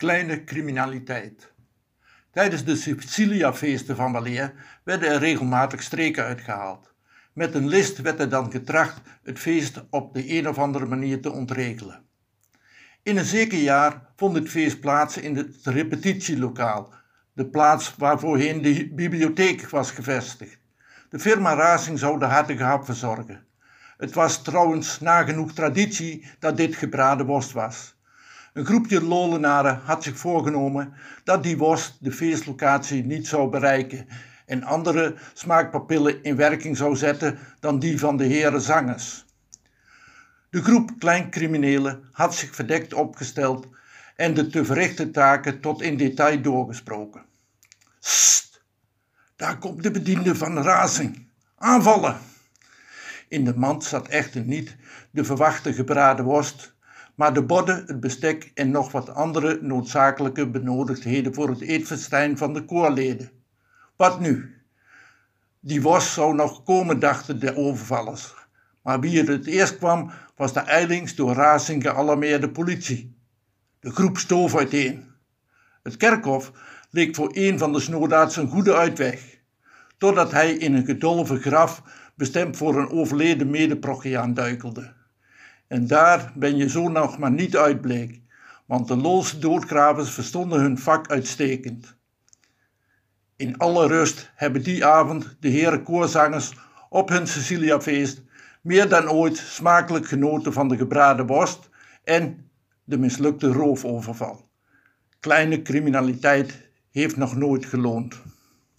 kleine criminaliteit. Tijdens de Siciliafeesten van Waleer werden er regelmatig streken uitgehaald. Met een list werd er dan getracht het feest op de een of andere manier te ontregelen. In een zeker jaar vond het feest plaats in het repetitielokaal, de plaats waar voorheen de bibliotheek was gevestigd. De firma Racing zou de hartige hap verzorgen. Het was trouwens nagenoeg traditie dat dit gebraden worst was. Een groepje lolenaren had zich voorgenomen dat die worst de feestlocatie niet zou bereiken en andere smaakpapillen in werking zou zetten dan die van de heren zangers. De groep kleincriminelen had zich verdekt opgesteld en de te verrichten taken tot in detail doorgesproken. Sst, daar komt de bediende van de razing. Aanvallen! In de mand zat echter niet de verwachte gebraden worst, maar de borden, het bestek en nog wat andere noodzakelijke benodigdheden voor het eetfestijn van de koorleden. Wat nu? Die worst zou nog komen, dachten de overvallers. Maar wie er het eerst kwam, was de eilings door razing gealarmeerde politie. De groep stoof uiteen. Het kerkhof leek voor een van de snoodaards een goede uitweg, totdat hij in een gedolven graf, bestemd voor een overleden medeprogiaan, duikelde. En daar ben je zo nog maar niet uitbleek, want de Loolse doodgravers verstonden hun vak uitstekend. In alle rust hebben die avond de heren koorzangers op hun Ceciliafeest meer dan ooit smakelijk genoten van de gebraden worst en de mislukte roofoverval. Kleine criminaliteit heeft nog nooit geloond.